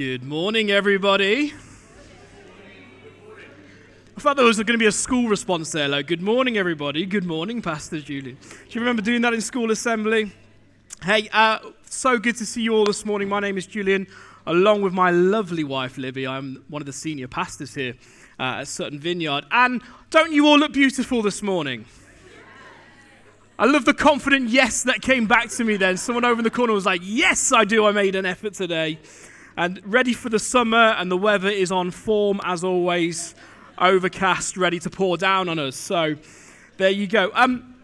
Good morning, everybody. I thought there was going to be a school response there, like, good morning, everybody. Good morning, Pastor Julian. Do you remember doing that in school assembly? Hey, uh, so good to see you all this morning. My name is Julian, along with my lovely wife, Libby. I'm one of the senior pastors here uh, at Sutton Vineyard. And don't you all look beautiful this morning? I love the confident yes that came back to me then. Someone over in the corner was like, Yes, I do. I made an effort today. And ready for the summer, and the weather is on form as always, overcast, ready to pour down on us. So there you go. Um,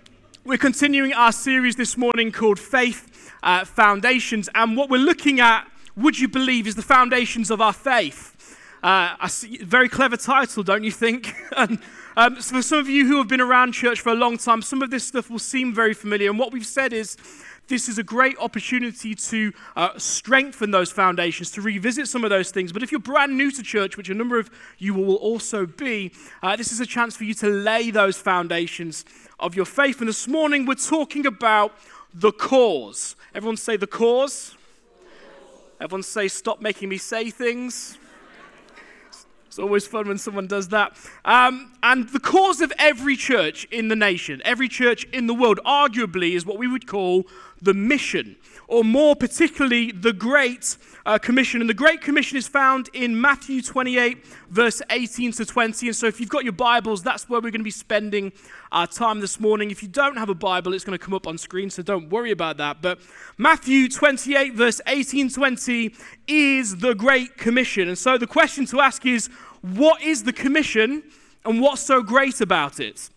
we're continuing our series this morning called Faith uh, Foundations. And what we're looking at, would you believe, is the foundations of our faith. Uh, very clever title, don't you think? and, um, so for some of you who have been around church for a long time, some of this stuff will seem very familiar. And what we've said is this is a great opportunity to uh, strengthen those foundations, to revisit some of those things. But if you're brand new to church, which a number of you will also be, uh, this is a chance for you to lay those foundations of your faith. And this morning we're talking about the cause. Everyone say the cause. Everyone say, stop making me say things. It's always fun when someone does that. Um, and the cause of every church in the nation, every church in the world, arguably, is what we would call the mission, or more particularly, the Great uh, Commission. And the Great Commission is found in Matthew 28, verse 18 to 20. And so, if you've got your Bibles, that's where we're going to be spending our time this morning. If you don't have a Bible, it's going to come up on screen, so don't worry about that. But Matthew 28, verse 18 20 is the Great Commission. And so, the question to ask is, what is the commission and what's so great about it?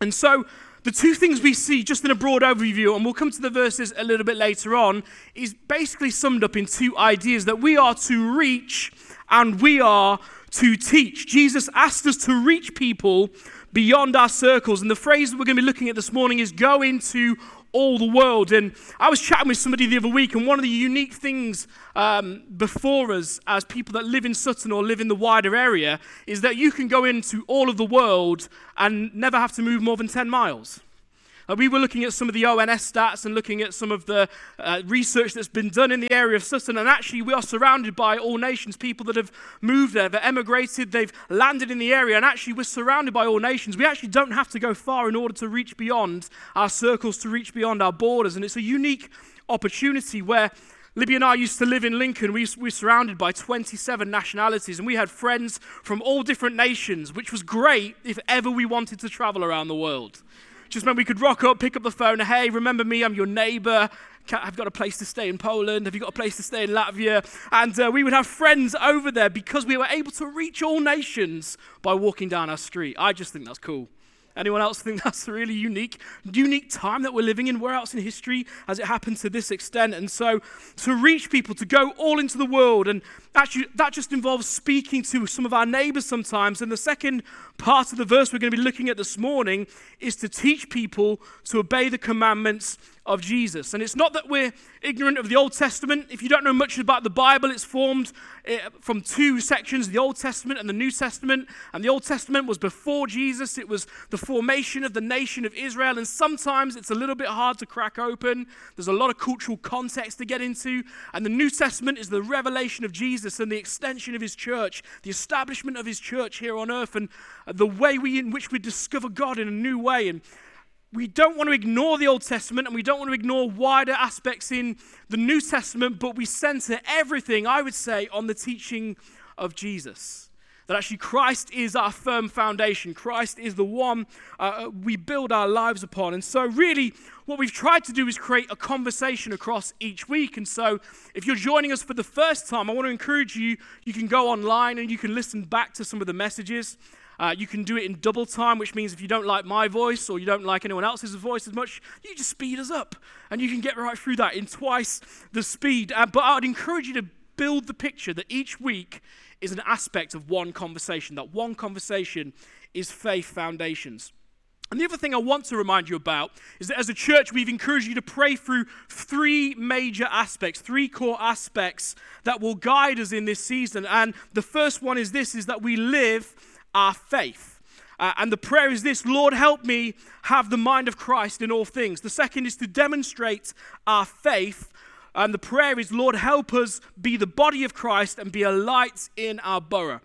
And so, the two things we see just in a broad overview, and we'll come to the verses a little bit later on, is basically summed up in two ideas that we are to reach and we are to teach. Jesus asked us to reach people beyond our circles. And the phrase that we're going to be looking at this morning is go into all the world. And I was chatting with somebody the other week, and one of the unique things um, before us as people that live in Sutton or live in the wider area is that you can go into all of the world and never have to move more than 10 miles. Uh, we were looking at some of the ONS stats and looking at some of the uh, research that's been done in the area of Sutton, and actually we are surrounded by all nations, people that have moved there, that emigrated, they've landed in the area, and actually we're surrounded by all nations. We actually don't have to go far in order to reach beyond our circles, to reach beyond our borders, and it's a unique opportunity where Libby and I used to live in Lincoln. We were surrounded by 27 nationalities, and we had friends from all different nations, which was great if ever we wanted to travel around the world just meant we could rock up, pick up the phone, hey, remember me, I'm your neighbor. I've got a place to stay in Poland. Have you got a place to stay in Latvia? And uh, we would have friends over there because we were able to reach all nations by walking down our street. I just think that's cool. Anyone else think that's a really unique, unique time that we're living in? Where else in history has it happened to this extent? And so, to reach people, to go all into the world, and actually, that just involves speaking to some of our neighbors sometimes. And the second part of the verse we're going to be looking at this morning is to teach people to obey the commandments of Jesus. And it's not that we're ignorant of the Old Testament. If you don't know much about the Bible, it's formed eh, from two sections the Old Testament and the New Testament. And the Old Testament was before Jesus, it was the formation of the nation of Israel. And sometimes it's a little bit hard to crack open. There's a lot of cultural context to get into. And the New Testament is the revelation of Jesus and the extension of his church, the establishment of his church here on earth, and the way we, in which we discover God in a new way. And we don't want to ignore the Old Testament and we don't want to ignore wider aspects in the New Testament, but we center everything, I would say, on the teaching of Jesus. That actually Christ is our firm foundation. Christ is the one uh, uh, we build our lives upon. And so, really, what we've tried to do is create a conversation across each week. And so, if you're joining us for the first time, I want to encourage you, you can go online and you can listen back to some of the messages. Uh, you can do it in double time, which means if you don't like my voice or you don't like anyone else's voice as much, you just speed us up and you can get right through that in twice the speed. Uh, but I'd encourage you to build the picture that each week is an aspect of one conversation, that one conversation is faith foundations. And the other thing I want to remind you about is that as a church, we've encouraged you to pray through three major aspects, three core aspects that will guide us in this season. And the first one is this is that we live our faith. Uh, and the prayer is this Lord, help me have the mind of Christ in all things. The second is to demonstrate our faith And the prayer is, Lord, help us be the body of Christ and be a light in our borough.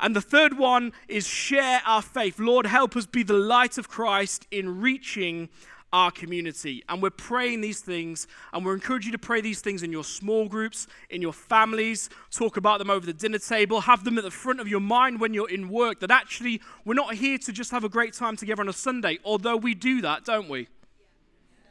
And the third one is share our faith. Lord, help us be the light of Christ in reaching our community. And we're praying these things, and we're encouraging you to pray these things in your small groups, in your families, talk about them over the dinner table, have them at the front of your mind when you're in work. That actually, we're not here to just have a great time together on a Sunday, although we do that, don't we?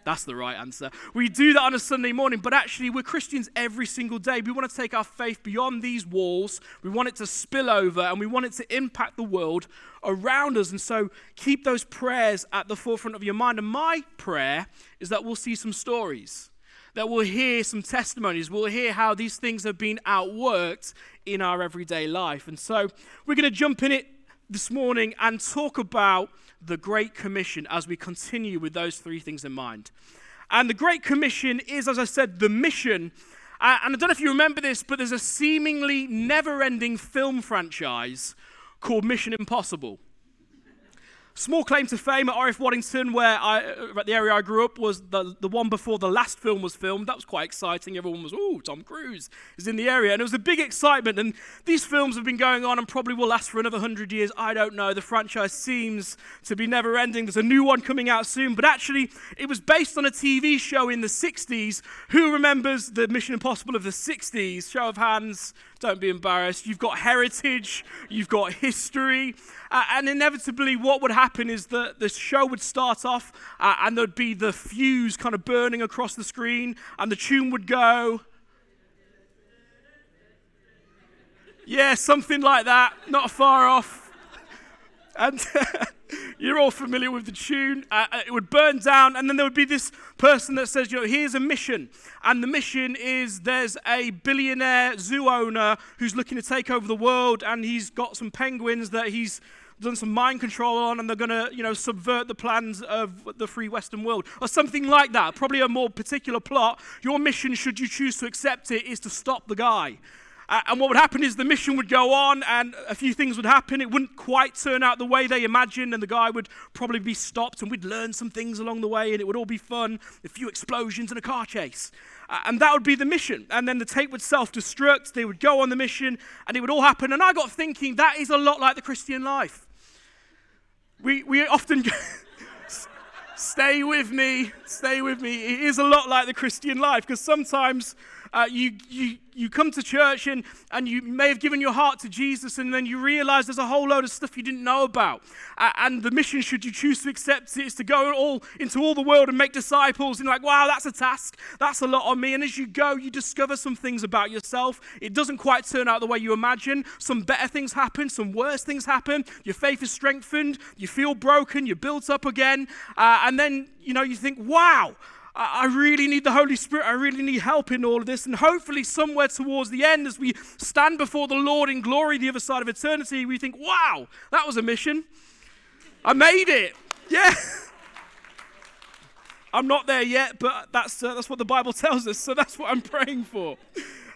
That's the right answer. We do that on a Sunday morning, but actually, we're Christians every single day. We want to take our faith beyond these walls. We want it to spill over and we want it to impact the world around us. And so, keep those prayers at the forefront of your mind. And my prayer is that we'll see some stories, that we'll hear some testimonies, we'll hear how these things have been outworked in our everyday life. And so, we're going to jump in it this morning and talk about the Great Commission as we continue with those three things in mind. And the Great Commission is, as I said, the mission. Uh, and I don't know if you remember this, but there's a seemingly never ending film franchise called Mission Impossible. Small claim to fame at RAF Waddington, where I, uh, the area I grew up, was the, the one before the last film was filmed. That was quite exciting. Everyone was, oh, Tom Cruise is in the area. And it was a big excitement. And these films have been going on and probably will last for another 100 years. I don't know. The franchise seems to be never ending. There's a new one coming out soon. But actually, it was based on a TV show in the 60s. Who remembers the Mission Impossible of the 60s? Show of hands. Don't be embarrassed. You've got heritage, you've got history, uh, and inevitably, what would happen is that the show would start off, uh, and there'd be the fuse kind of burning across the screen, and the tune would go. Yeah, something like that, not far off. And You're all familiar with the tune. Uh, uh, it would burn down, and then there would be this person that says, you know, here's a mission. And the mission is there's a billionaire zoo owner who's looking to take over the world, and he's got some penguins that he's done some mind control on, and they're going to, you know, subvert the plans of the free Western world, or something like that. Probably a more particular plot. Your mission, should you choose to accept it, is to stop the guy. Uh, and what would happen is the mission would go on and a few things would happen. It wouldn't quite turn out the way they imagined, and the guy would probably be stopped, and we'd learn some things along the way, and it would all be fun a few explosions and a car chase. And that would be the mission. And then the tape would self destruct, they would go on the mission, and it would all happen. And I got thinking that is a lot like the Christian life. We, we often. stay with me, stay with me. It is a lot like the Christian life because sometimes uh, you, you, you come to church and, and you may have given your heart to Jesus, and then you realize there's a whole load of stuff you didn't know about. Uh, and the mission, should you choose to accept it, is to go all into all the world and make disciples. And like, wow, that's a task. That's a lot on me. And as you go, you discover some things about yourself. It doesn't quite turn out the way you imagine. Some better things happen, some worse things happen. Your faith is strengthened. You feel broken. You're built up again. Uh, and then, you know, you think, wow. I really need the Holy Spirit. I really need help in all of this. And hopefully, somewhere towards the end, as we stand before the Lord in glory, the other side of eternity, we think, wow, that was a mission. I made it. Yeah. I'm not there yet, but that's, uh, that's what the Bible tells us. So that's what I'm praying for.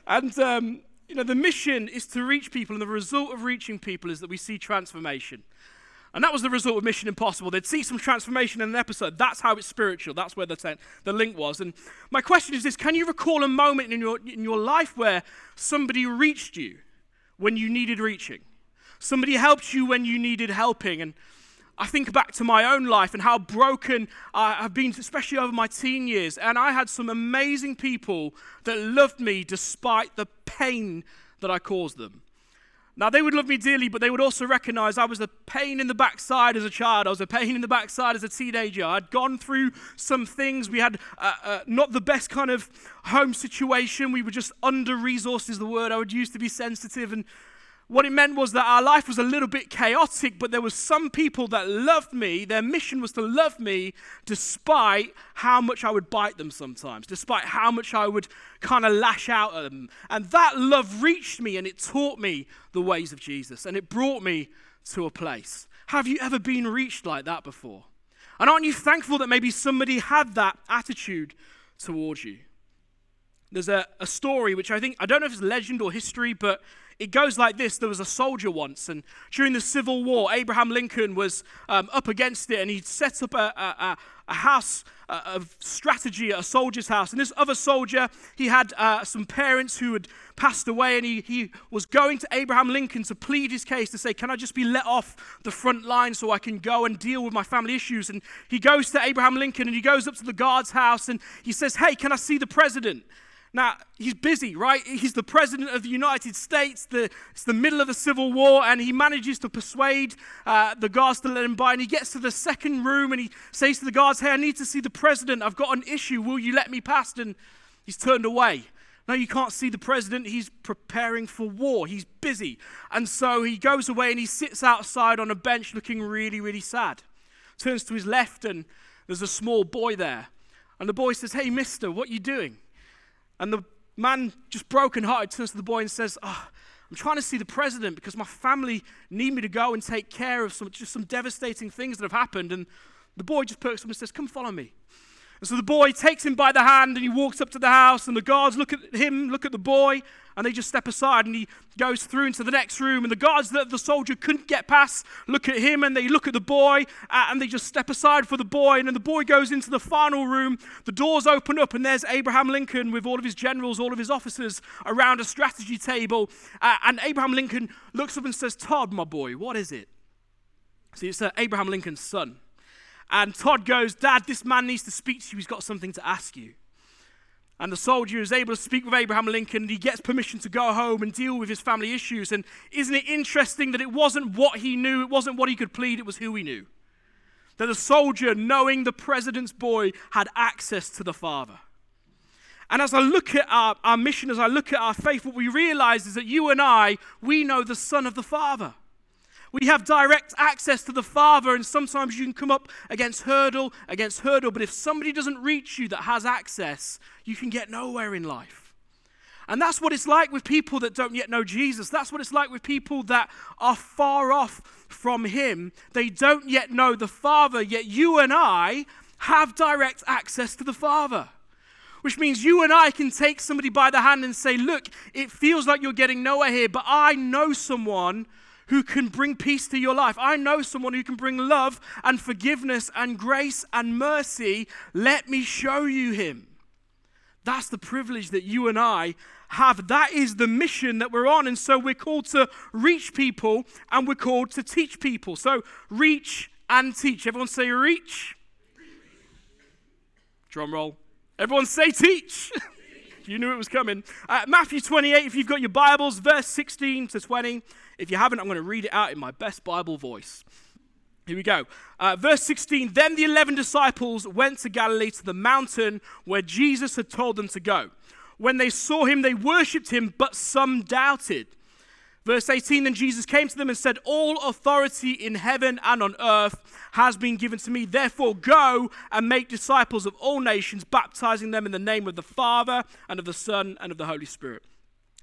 And, um, you know, the mission is to reach people, and the result of reaching people is that we see transformation. And that was the result of Mission Impossible. They'd see some transformation in an episode. That's how it's spiritual. That's where the, the link was. And my question is this Can you recall a moment in your, in your life where somebody reached you when you needed reaching? Somebody helped you when you needed helping. And I think back to my own life and how broken I have been, especially over my teen years. And I had some amazing people that loved me despite the pain that I caused them. Now, they would love me dearly, but they would also recognize I was a pain in the backside as a child. I was a pain in the backside as a teenager. I'd gone through some things. We had uh, uh, not the best kind of home situation. We were just under resourced, is the word I would use to be sensitive. And what it meant was that our life was a little bit chaotic, but there was some people that loved me. Their mission was to love me despite how much I would bite them sometimes, despite how much I would kind of lash out at them. And that love reached me and it taught me the ways of Jesus and it brought me to a place. Have you ever been reached like that before? And aren't you thankful that maybe somebody had that attitude towards you? There's a, a story which I think, I don't know if it's legend or history, but it goes like this There was a soldier once, and during the Civil War, Abraham Lincoln was um, up against it, and he set up a, a, a house of strategy at a soldier's house. And this other soldier, he had uh, some parents who had passed away, and he, he was going to Abraham Lincoln to plead his case to say, Can I just be let off the front line so I can go and deal with my family issues? And he goes to Abraham Lincoln and he goes up to the guard's house and he says, Hey, can I see the president? Now, he's busy, right? He's the president of the United States. The, it's the middle of the Civil War, and he manages to persuade uh, the guards to let him by. And he gets to the second room and he says to the guards, Hey, I need to see the president. I've got an issue. Will you let me past? And he's turned away. No, you can't see the president. He's preparing for war. He's busy. And so he goes away and he sits outside on a bench looking really, really sad. Turns to his left, and there's a small boy there. And the boy says, Hey, mister, what are you doing? And the man, just broken hearted, turns to the boy and says, oh, I'm trying to see the president because my family need me to go and take care of some, just some devastating things that have happened. And the boy just perks up and says, Come follow me. And so the boy takes him by the hand and he walks up to the house, and the guards look at him, look at the boy, and they just step aside and he goes through into the next room. And the guards that the soldier couldn't get past look at him and they look at the boy uh, and they just step aside for the boy. And then the boy goes into the final room. The doors open up, and there's Abraham Lincoln with all of his generals, all of his officers around a strategy table. Uh, and Abraham Lincoln looks up and says, Todd, my boy, what is it? See, it's uh, Abraham Lincoln's son. And Todd goes, Dad, this man needs to speak to you. He's got something to ask you. And the soldier is able to speak with Abraham Lincoln he gets permission to go home and deal with his family issues. And isn't it interesting that it wasn't what he knew, it wasn't what he could plead, it was who he knew? That the soldier, knowing the president's boy, had access to the father. And as I look at our, our mission, as I look at our faith, what we realize is that you and I, we know the Son of the Father. We have direct access to the Father, and sometimes you can come up against hurdle, against hurdle, but if somebody doesn't reach you that has access, you can get nowhere in life. And that's what it's like with people that don't yet know Jesus. That's what it's like with people that are far off from Him. They don't yet know the Father, yet you and I have direct access to the Father. Which means you and I can take somebody by the hand and say, Look, it feels like you're getting nowhere here, but I know someone who can bring peace to your life. I know someone who can bring love and forgiveness and grace and mercy. Let me show you him. That's the privilege that you and I have. That is the mission that we're on. And so we're called to reach people and we're called to teach people. So reach and teach. Everyone say reach. Drum roll. Everyone say teach. you knew it was coming. Uh, Matthew 28, if you've got your Bibles, verse 16 to 20. If you haven't, I'm going to read it out in my best Bible voice. Here we go. Uh, verse 16 Then the 11 disciples went to Galilee to the mountain where Jesus had told them to go. When they saw him, they worshipped him, but some doubted. Verse 18 Then Jesus came to them and said, All authority in heaven and on earth has been given to me. Therefore, go and make disciples of all nations, baptizing them in the name of the Father and of the Son and of the Holy Spirit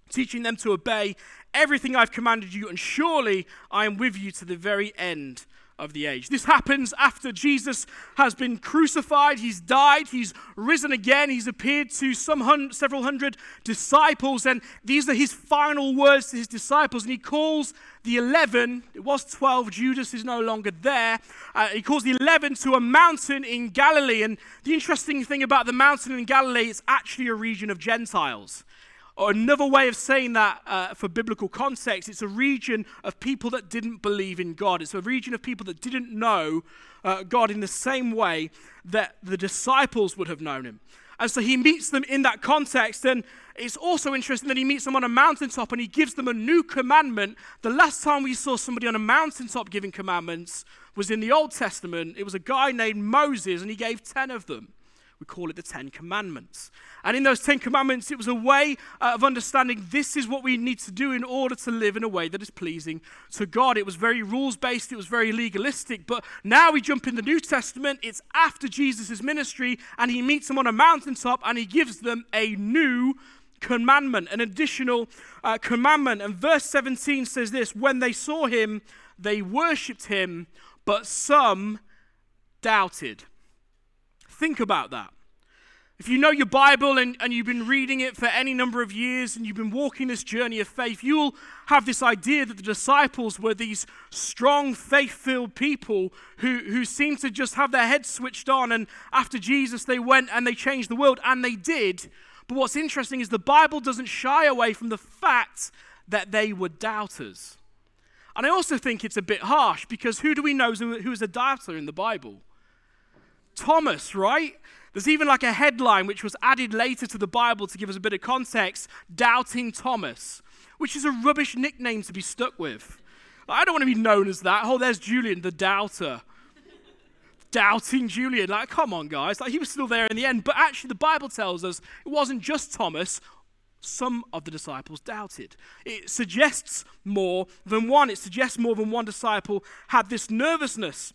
teaching them to obey everything I've commanded you, and surely I am with you to the very end of the age. This happens after Jesus has been crucified, he's died, he's risen again, he's appeared to some hun- several hundred disciples, and these are his final words to his disciples. And he calls the 11, it was 12, Judas is no longer there. Uh, he calls the 11 to a mountain in Galilee. And the interesting thing about the mountain in Galilee, it's actually a region of Gentiles. Another way of saying that uh, for biblical context, it's a region of people that didn't believe in God. It's a region of people that didn't know uh, God in the same way that the disciples would have known him. And so he meets them in that context. And it's also interesting that he meets them on a mountaintop and he gives them a new commandment. The last time we saw somebody on a mountaintop giving commandments was in the Old Testament. It was a guy named Moses, and he gave 10 of them. We call it the Ten Commandments. And in those Ten Commandments, it was a way uh, of understanding this is what we need to do in order to live in a way that is pleasing to God. It was very rules based, it was very legalistic. But now we jump in the New Testament, it's after Jesus' ministry, and he meets them on a mountaintop and he gives them a new commandment, an additional uh, commandment. And verse 17 says this When they saw him, they worshipped him, but some doubted. Think about that. If you know your Bible and, and you've been reading it for any number of years and you've been walking this journey of faith, you'll have this idea that the disciples were these strong, faith filled people who, who seemed to just have their heads switched on. And after Jesus, they went and they changed the world, and they did. But what's interesting is the Bible doesn't shy away from the fact that they were doubters. And I also think it's a bit harsh because who do we know who is a doubter in the Bible? Thomas, right? There's even like a headline which was added later to the Bible to give us a bit of context Doubting Thomas, which is a rubbish nickname to be stuck with. I don't want to be known as that. Oh, there's Julian, the doubter. Doubting Julian. Like, come on, guys. Like, he was still there in the end. But actually, the Bible tells us it wasn't just Thomas. Some of the disciples doubted. It suggests more than one. It suggests more than one disciple had this nervousness.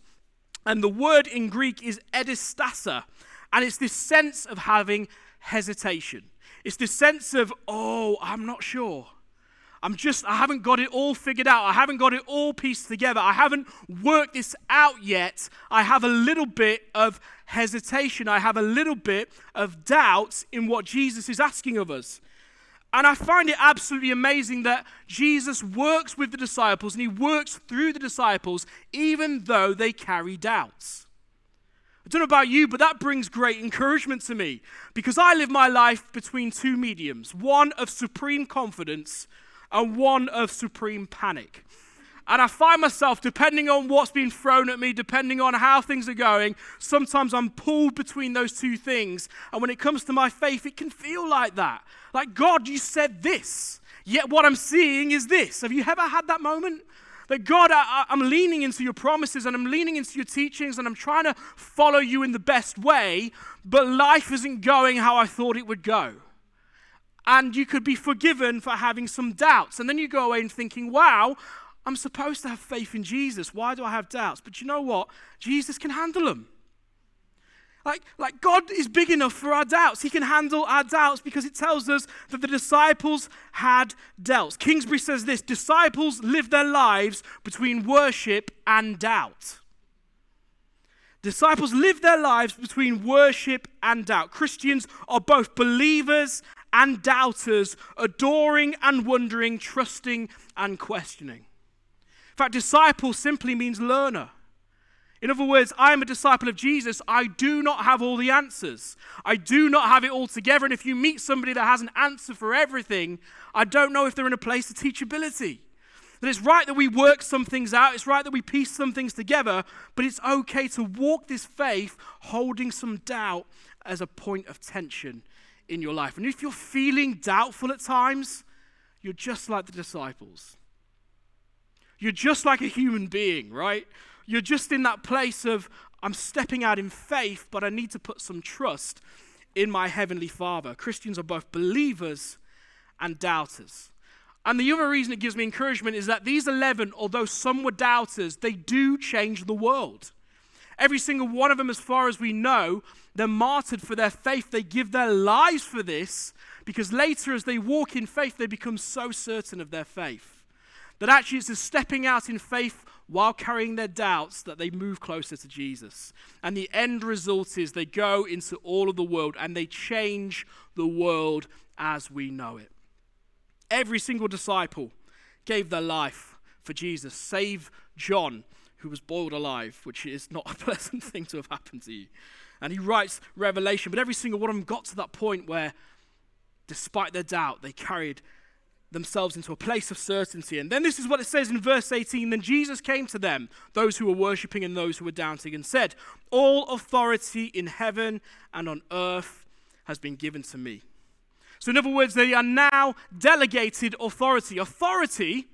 And the word in Greek is edistasa, and it's this sense of having hesitation. It's this sense of, oh, I'm not sure. I'm just, I haven't got it all figured out. I haven't got it all pieced together. I haven't worked this out yet. I have a little bit of hesitation. I have a little bit of doubt in what Jesus is asking of us. And I find it absolutely amazing that Jesus works with the disciples and he works through the disciples even though they carry doubts. I don't know about you, but that brings great encouragement to me because I live my life between two mediums one of supreme confidence and one of supreme panic. And I find myself, depending on what's been thrown at me, depending on how things are going, sometimes I'm pulled between those two things. And when it comes to my faith, it can feel like that. Like, God, you said this, yet what I'm seeing is this. Have you ever had that moment? That God, I, am leaning into your promises and I'm leaning into your teachings and I'm trying to follow you in the best way, but life isn't going how I thought it would go. And you could be forgiven for having some doubts. And then you go away and thinking, wow, I'm supposed to have faith in Jesus. Why do I have doubts? But you know what? Jesus can handle them. Like, like God is big enough for our doubts. He can handle our doubts because it tells us that the disciples had doubts. Kingsbury says this disciples live their lives between worship and doubt. Disciples live their lives between worship and doubt. Christians are both believers and doubters, adoring and wondering, trusting and questioning. In fact, disciple simply means learner. In other words, I am a disciple of Jesus. I do not have all the answers. I do not have it all together. And if you meet somebody that has an answer for everything, I don't know if they're in a place of teachability. That it's right that we work some things out, it's right that we piece some things together, but it's okay to walk this faith holding some doubt as a point of tension in your life. And if you're feeling doubtful at times, you're just like the disciples. You're just like a human being, right? You're just in that place of, I'm stepping out in faith, but I need to put some trust in my Heavenly Father. Christians are both believers and doubters. And the other reason it gives me encouragement is that these 11, although some were doubters, they do change the world. Every single one of them, as far as we know, they're martyred for their faith. They give their lives for this because later, as they walk in faith, they become so certain of their faith that actually it's a stepping out in faith while carrying their doubts that they move closer to Jesus. And the end result is they go into all of the world and they change the world as we know it. Every single disciple gave their life for Jesus, save John, who was boiled alive, which is not a pleasant thing to have happened to you. And he writes Revelation, but every single one of them got to that point where, despite their doubt, they carried themselves into a place of certainty. And then this is what it says in verse 18 Then Jesus came to them, those who were worshipping and those who were doubting, and said, All authority in heaven and on earth has been given to me. So, in other words, they are now delegated authority. Authority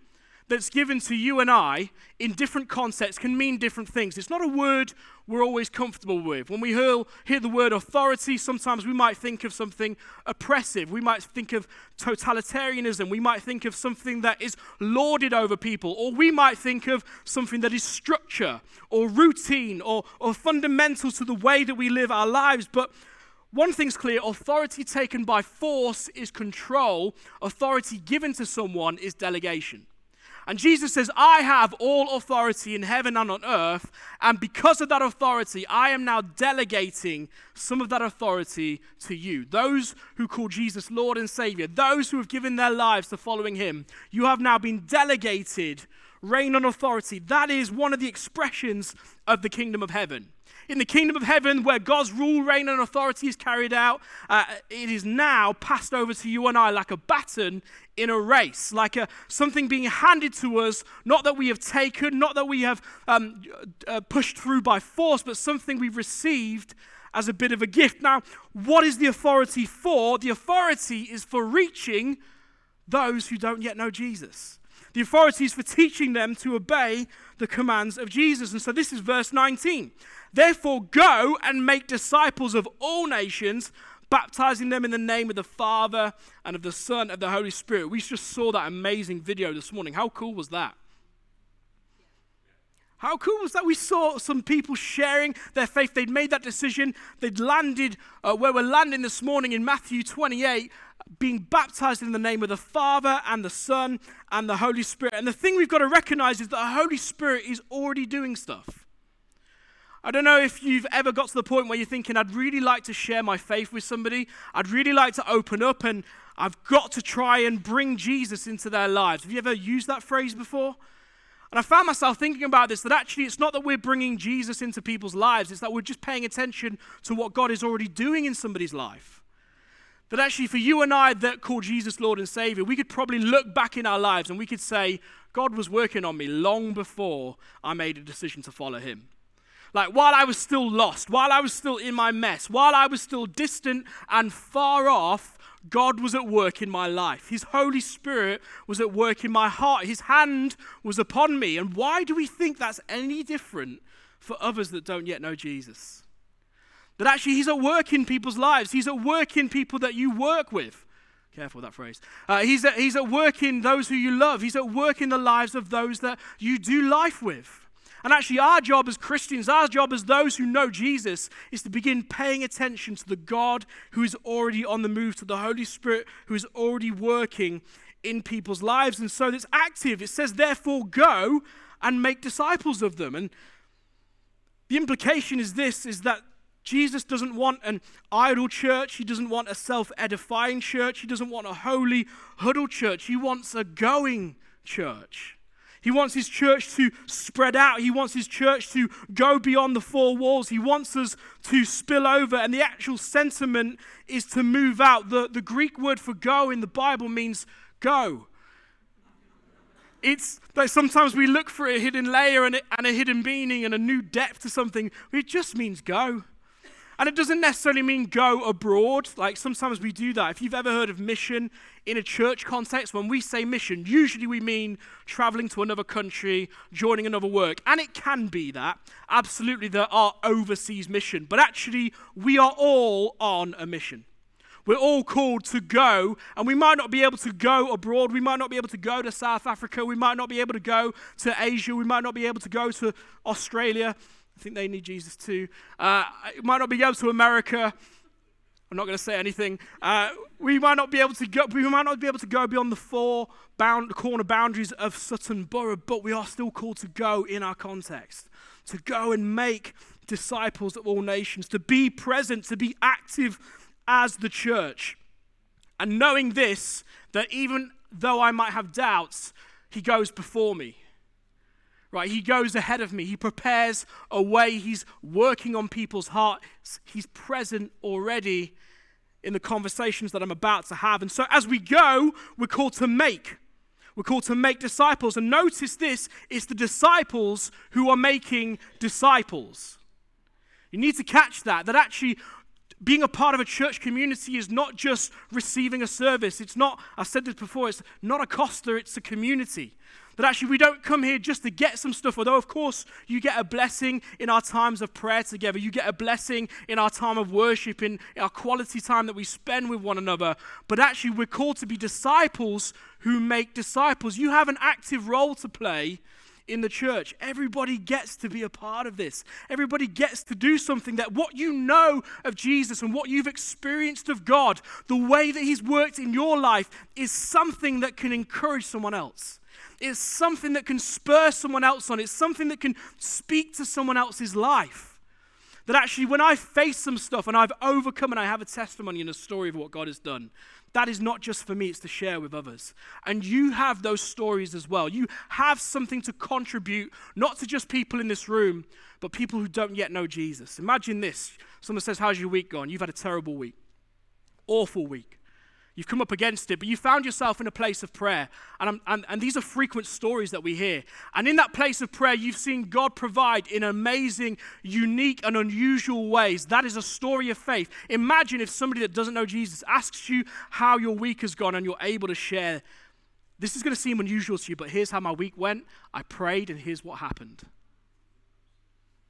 that's given to you and I in different contexts can mean different things. It's not a word we're always comfortable with. When we hear, hear the word authority, sometimes we might think of something oppressive. We might think of totalitarianism. We might think of something that is lorded over people. Or we might think of something that is structure or routine or, or fundamental to the way that we live our lives. But one thing's clear authority taken by force is control, authority given to someone is delegation. And Jesus says, I have all authority in heaven and on earth. And because of that authority, I am now delegating some of that authority to you. Those who call Jesus Lord and Savior, those who have given their lives to following Him, you have now been delegated reign and authority. That is one of the expressions of the kingdom of heaven in the kingdom of heaven where God's rule, reign, and authority is carried out, uh, it is now passed over to you and I like a baton in a race, like a, something being handed to us, not that we have taken, not that we have um, uh, pushed through by force, but something we've received as a bit of a gift. Now, what is the authority for? The authority is for reaching those who don't yet know Jesus. The authorities for teaching them to obey the commands of Jesus. And so this is verse 19. Therefore, go and make disciples of all nations, baptizing them in the name of the Father and of the Son and of the Holy Spirit. We just saw that amazing video this morning. How cool was that? How cool was that? We saw some people sharing their faith. They'd made that decision. They'd landed uh, where we're landing this morning in Matthew 28, being baptized in the name of the Father and the Son and the Holy Spirit. And the thing we've got to recognize is that the Holy Spirit is already doing stuff. I don't know if you've ever got to the point where you're thinking, I'd really like to share my faith with somebody. I'd really like to open up and I've got to try and bring Jesus into their lives. Have you ever used that phrase before? And I found myself thinking about this that actually it's not that we're bringing Jesus into people's lives, it's that we're just paying attention to what God is already doing in somebody's life. That actually, for you and I that call Jesus Lord and Savior, we could probably look back in our lives and we could say, God was working on me long before I made a decision to follow Him. Like while I was still lost, while I was still in my mess, while I was still distant and far off, God was at work in my life. His Holy Spirit was at work in my heart. His hand was upon me. And why do we think that's any different for others that don't yet know Jesus? That actually He's at work in people's lives, He's at work in people that you work with. Careful that phrase. Uh, he's, at, he's at work in those who you love. He's at work in the lives of those that you do life with. And actually, our job as Christians, our job as those who know Jesus, is to begin paying attention to the God who is already on the move, to the Holy Spirit who is already working in people's lives. And so it's active. It says, therefore, go and make disciples of them. And the implication is this is that Jesus doesn't want an idle church. He doesn't want a self edifying church. He doesn't want a holy, huddle church. He wants a going church. He wants his church to spread out. He wants his church to go beyond the four walls. He wants us to spill over. And the actual sentiment is to move out. The, the Greek word for go in the Bible means go. It's like sometimes we look for a hidden layer and, and a hidden meaning and a new depth to something. It just means go. And it doesn't necessarily mean go abroad. Like sometimes we do that. If you've ever heard of mission in a church context, when we say mission, usually we mean traveling to another country, joining another work. And it can be that. Absolutely, there are overseas mission. But actually, we are all on a mission. We're all called to go, and we might not be able to go abroad. We might not be able to go to South Africa. We might not be able to go to Asia. We might not be able to go to Australia. I think they need Jesus too. Uh, it might not be able to America. I'm not going to say anything. Uh, we might not be able to go. We might not be able to go beyond the four bound, corner boundaries of Sutton Borough, but we are still called to go in our context, to go and make disciples of all nations, to be present, to be active as the church, and knowing this that even though I might have doubts, He goes before me right? He goes ahead of me. He prepares a way. He's working on people's hearts. He's present already in the conversations that I'm about to have. And so as we go, we're called to make. We're called to make disciples. And notice this it's the disciples who are making disciples. You need to catch that, that actually being a part of a church community is not just receiving a service. It's not, I've said this before, it's not a Costa, it's a community. That actually we don't come here just to get some stuff, although, of course, you get a blessing in our times of prayer together. You get a blessing in our time of worship, in our quality time that we spend with one another. But actually, we're called to be disciples who make disciples. You have an active role to play in the church. Everybody gets to be a part of this. Everybody gets to do something that what you know of Jesus and what you've experienced of God, the way that He's worked in your life, is something that can encourage someone else. It's something that can spur someone else on. It's something that can speak to someone else's life. That actually, when I face some stuff and I've overcome and I have a testimony and a story of what God has done, that is not just for me, it's to share with others. And you have those stories as well. You have something to contribute, not to just people in this room, but people who don't yet know Jesus. Imagine this someone says, How's your week gone? You've had a terrible week, awful week. You've come up against it, but you found yourself in a place of prayer. And, and, and these are frequent stories that we hear. And in that place of prayer, you've seen God provide in amazing, unique, and unusual ways. That is a story of faith. Imagine if somebody that doesn't know Jesus asks you how your week has gone and you're able to share. This is going to seem unusual to you, but here's how my week went. I prayed, and here's what happened.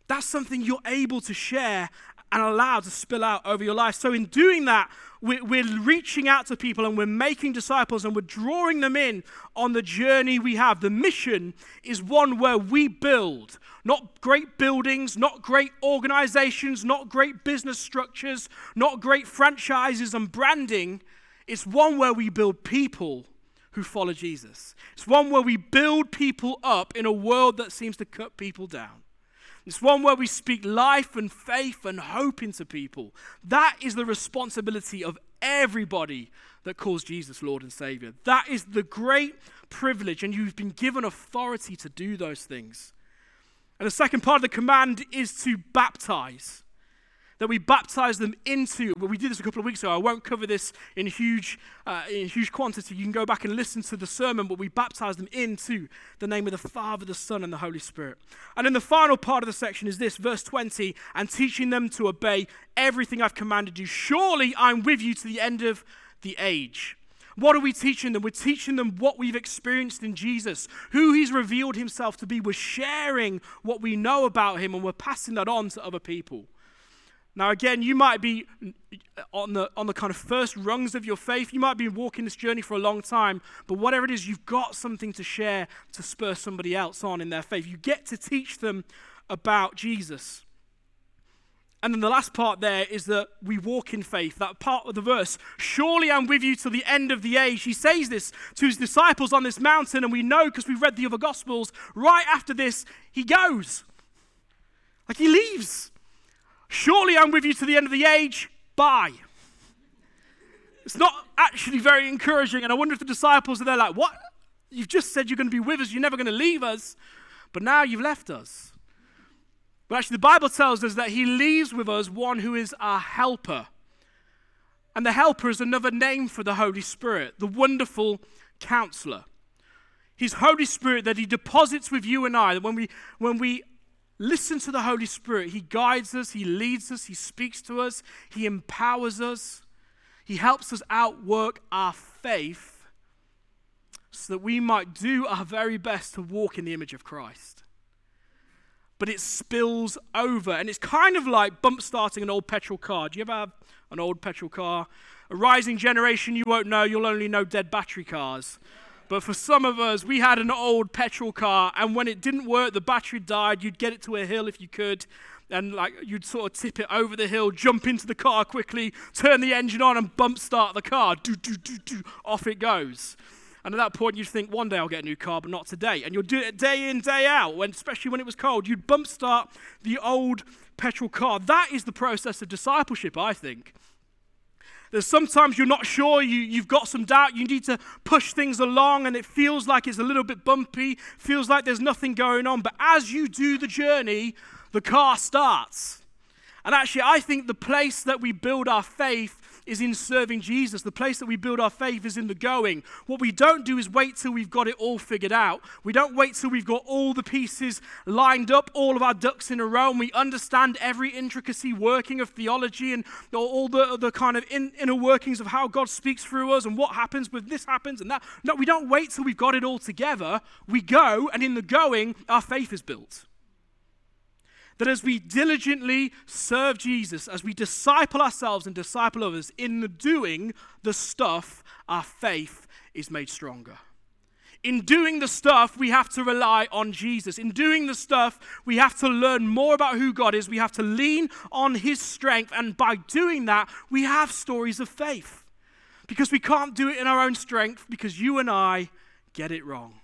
That's something you're able to share and allowed to spill out over your life. So, in doing that, we're, reaching out to people and we're making disciples and we're drawing them in on the journey we have. The mission is one where we build, not great buildings, not great organizations, not great business structures, not great franchises and branding. It's one where we build people who follow Jesus. It's one where we build people up in a world that seems to cut people down. It's one where we speak life and faith and hope into people. That is the responsibility of everybody that calls Jesus Lord and Savior. That is the great privilege, and you've been given authority to do those things. And the second part of the command is to baptize that we baptize them into. Well, we did this a couple of weeks ago. I won't cover this in huge, uh, in huge quantity. You can go back and listen to the sermon, but we baptize them into the name of the Father, the Son, and the Holy Spirit. And then the final part of the section is this, verse 20, and teaching them to obey everything I've commanded you. Surely I'm with you to the end of the age. What are we teaching them? We're teaching them what we've experienced in Jesus, who he's revealed himself to be. We're sharing what we know about him and we're passing that on to other people. Now, again, you might be on the, on the kind of first rungs of your faith. You might be walking this journey for a long time, but whatever it is, you've got something to share to spur somebody else on in their faith. You get to teach them about Jesus. And then the last part there is that we walk in faith. That part of the verse, surely I'm with you to the end of the age. He says this to his disciples on this mountain, and we know because we've read the other Gospels. Right after this, he goes. Like he leaves. Surely I'm with you to the end of the age. Bye. It's not actually very encouraging. And I wonder if the disciples are there like, What? You've just said you're going to be with us, you're never going to leave us, but now you've left us. But actually, the Bible tells us that He leaves with us one who is our helper. And the helper is another name for the Holy Spirit, the wonderful counselor. His Holy Spirit that He deposits with you and I, that when we, when we Listen to the Holy Spirit. He guides us, He leads us, He speaks to us, He empowers us, He helps us outwork our faith so that we might do our very best to walk in the image of Christ. But it spills over, and it's kind of like bump starting an old petrol car. Do you ever have an old petrol car? A rising generation, you won't know, you'll only know dead battery cars. But for some of us, we had an old petrol car, and when it didn't work, the battery died. You'd get it to a hill if you could, and like you'd sort of tip it over the hill, jump into the car quickly, turn the engine on, and bump start the car. Do do do do. Off it goes. And at that point, you'd think, one day I'll get a new car, but not today. And you'll do it day in, day out, when, especially when it was cold. You'd bump start the old petrol car. That is the process of discipleship, I think. There's sometimes you're not sure, you, you've got some doubt, you need to push things along, and it feels like it's a little bit bumpy, feels like there's nothing going on. But as you do the journey, the car starts. And actually, I think the place that we build our faith is in serving Jesus. The place that we build our faith is in the going. What we don't do is wait till we've got it all figured out. We don't wait till we've got all the pieces lined up, all of our ducks in a row, and we understand every intricacy working of theology and all the, the kind of in, inner workings of how God speaks through us and what happens when this happens and that. No, we don't wait till we've got it all together. We go, and in the going, our faith is built that as we diligently serve Jesus, as we disciple ourselves and disciple others, in the doing the stuff, our faith is made stronger. In doing the stuff, we have to rely on Jesus. In doing the stuff, we have to learn more about who God is. We have to lean on His strength. And by doing that, we have stories of faith. Because we can't do it in our own strength, because you and I get it wrong.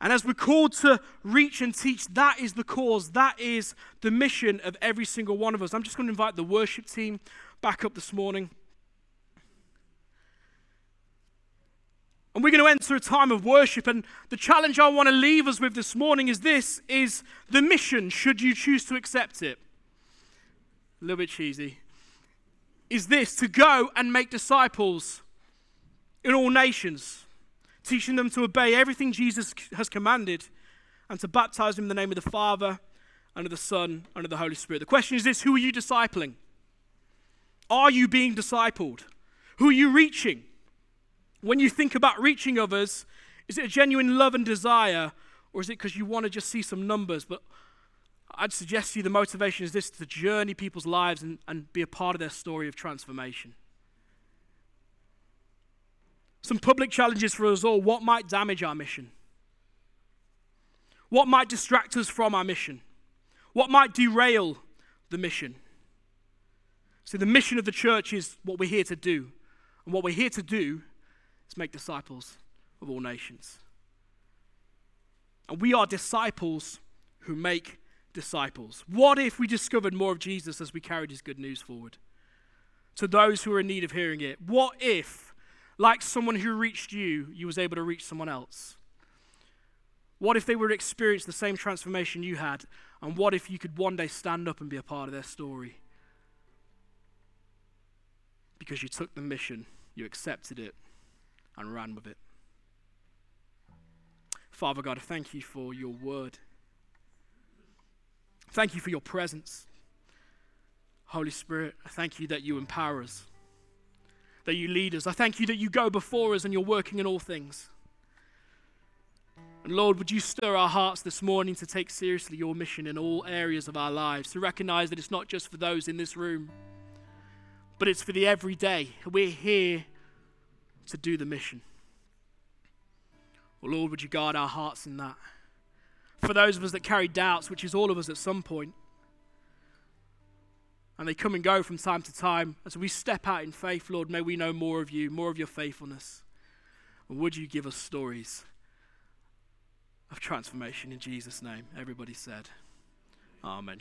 And as we're called to reach and teach, that is the cause, that is the mission of every single one of us. I'm just going to invite the worship team back up this morning. And we're going to enter a time of worship. And the challenge I want to leave us with this morning is this is the mission, should you choose to accept it. A little bit cheesy. Is this to go and make disciples in all nations, teaching them to obey everything Jesus has commanded and to baptize them in the name of the Father, and of the Son, and of the Holy Spirit. The question is this who are you discipling? Are you being discipled? Who are you reaching? When you think about reaching others, is it a genuine love and desire, or is it because you want to just see some numbers? But I'd suggest to you the motivation is this to journey people's lives and, and be a part of their story of transformation. Some public challenges for us all. What might damage our mission? What might distract us from our mission? What might derail the mission? See, the mission of the church is what we're here to do. And what we're here to do is make disciples of all nations. And we are disciples who make disciples. What if we discovered more of Jesus as we carried his good news forward to those who are in need of hearing it? What if, like someone who reached you, you was able to reach someone else? What if they were to experience the same transformation you had? And what if you could one day stand up and be a part of their story? Because you took the mission, you accepted it, and ran with it. Father God, thank you for your word. Thank you for your presence. Holy Spirit, I thank you that you empower us, that you lead us. I thank you that you go before us and you're working in all things. And Lord, would you stir our hearts this morning to take seriously your mission in all areas of our lives, to recognize that it's not just for those in this room, but it's for the everyday. We're here to do the mission. Well, Lord, would you guard our hearts in that? For those of us that carry doubts, which is all of us at some point, and they come and go from time to time, as we step out in faith, Lord, may we know more of you, more of your faithfulness. And would you give us stories of transformation in Jesus' name? Everybody said, Amen.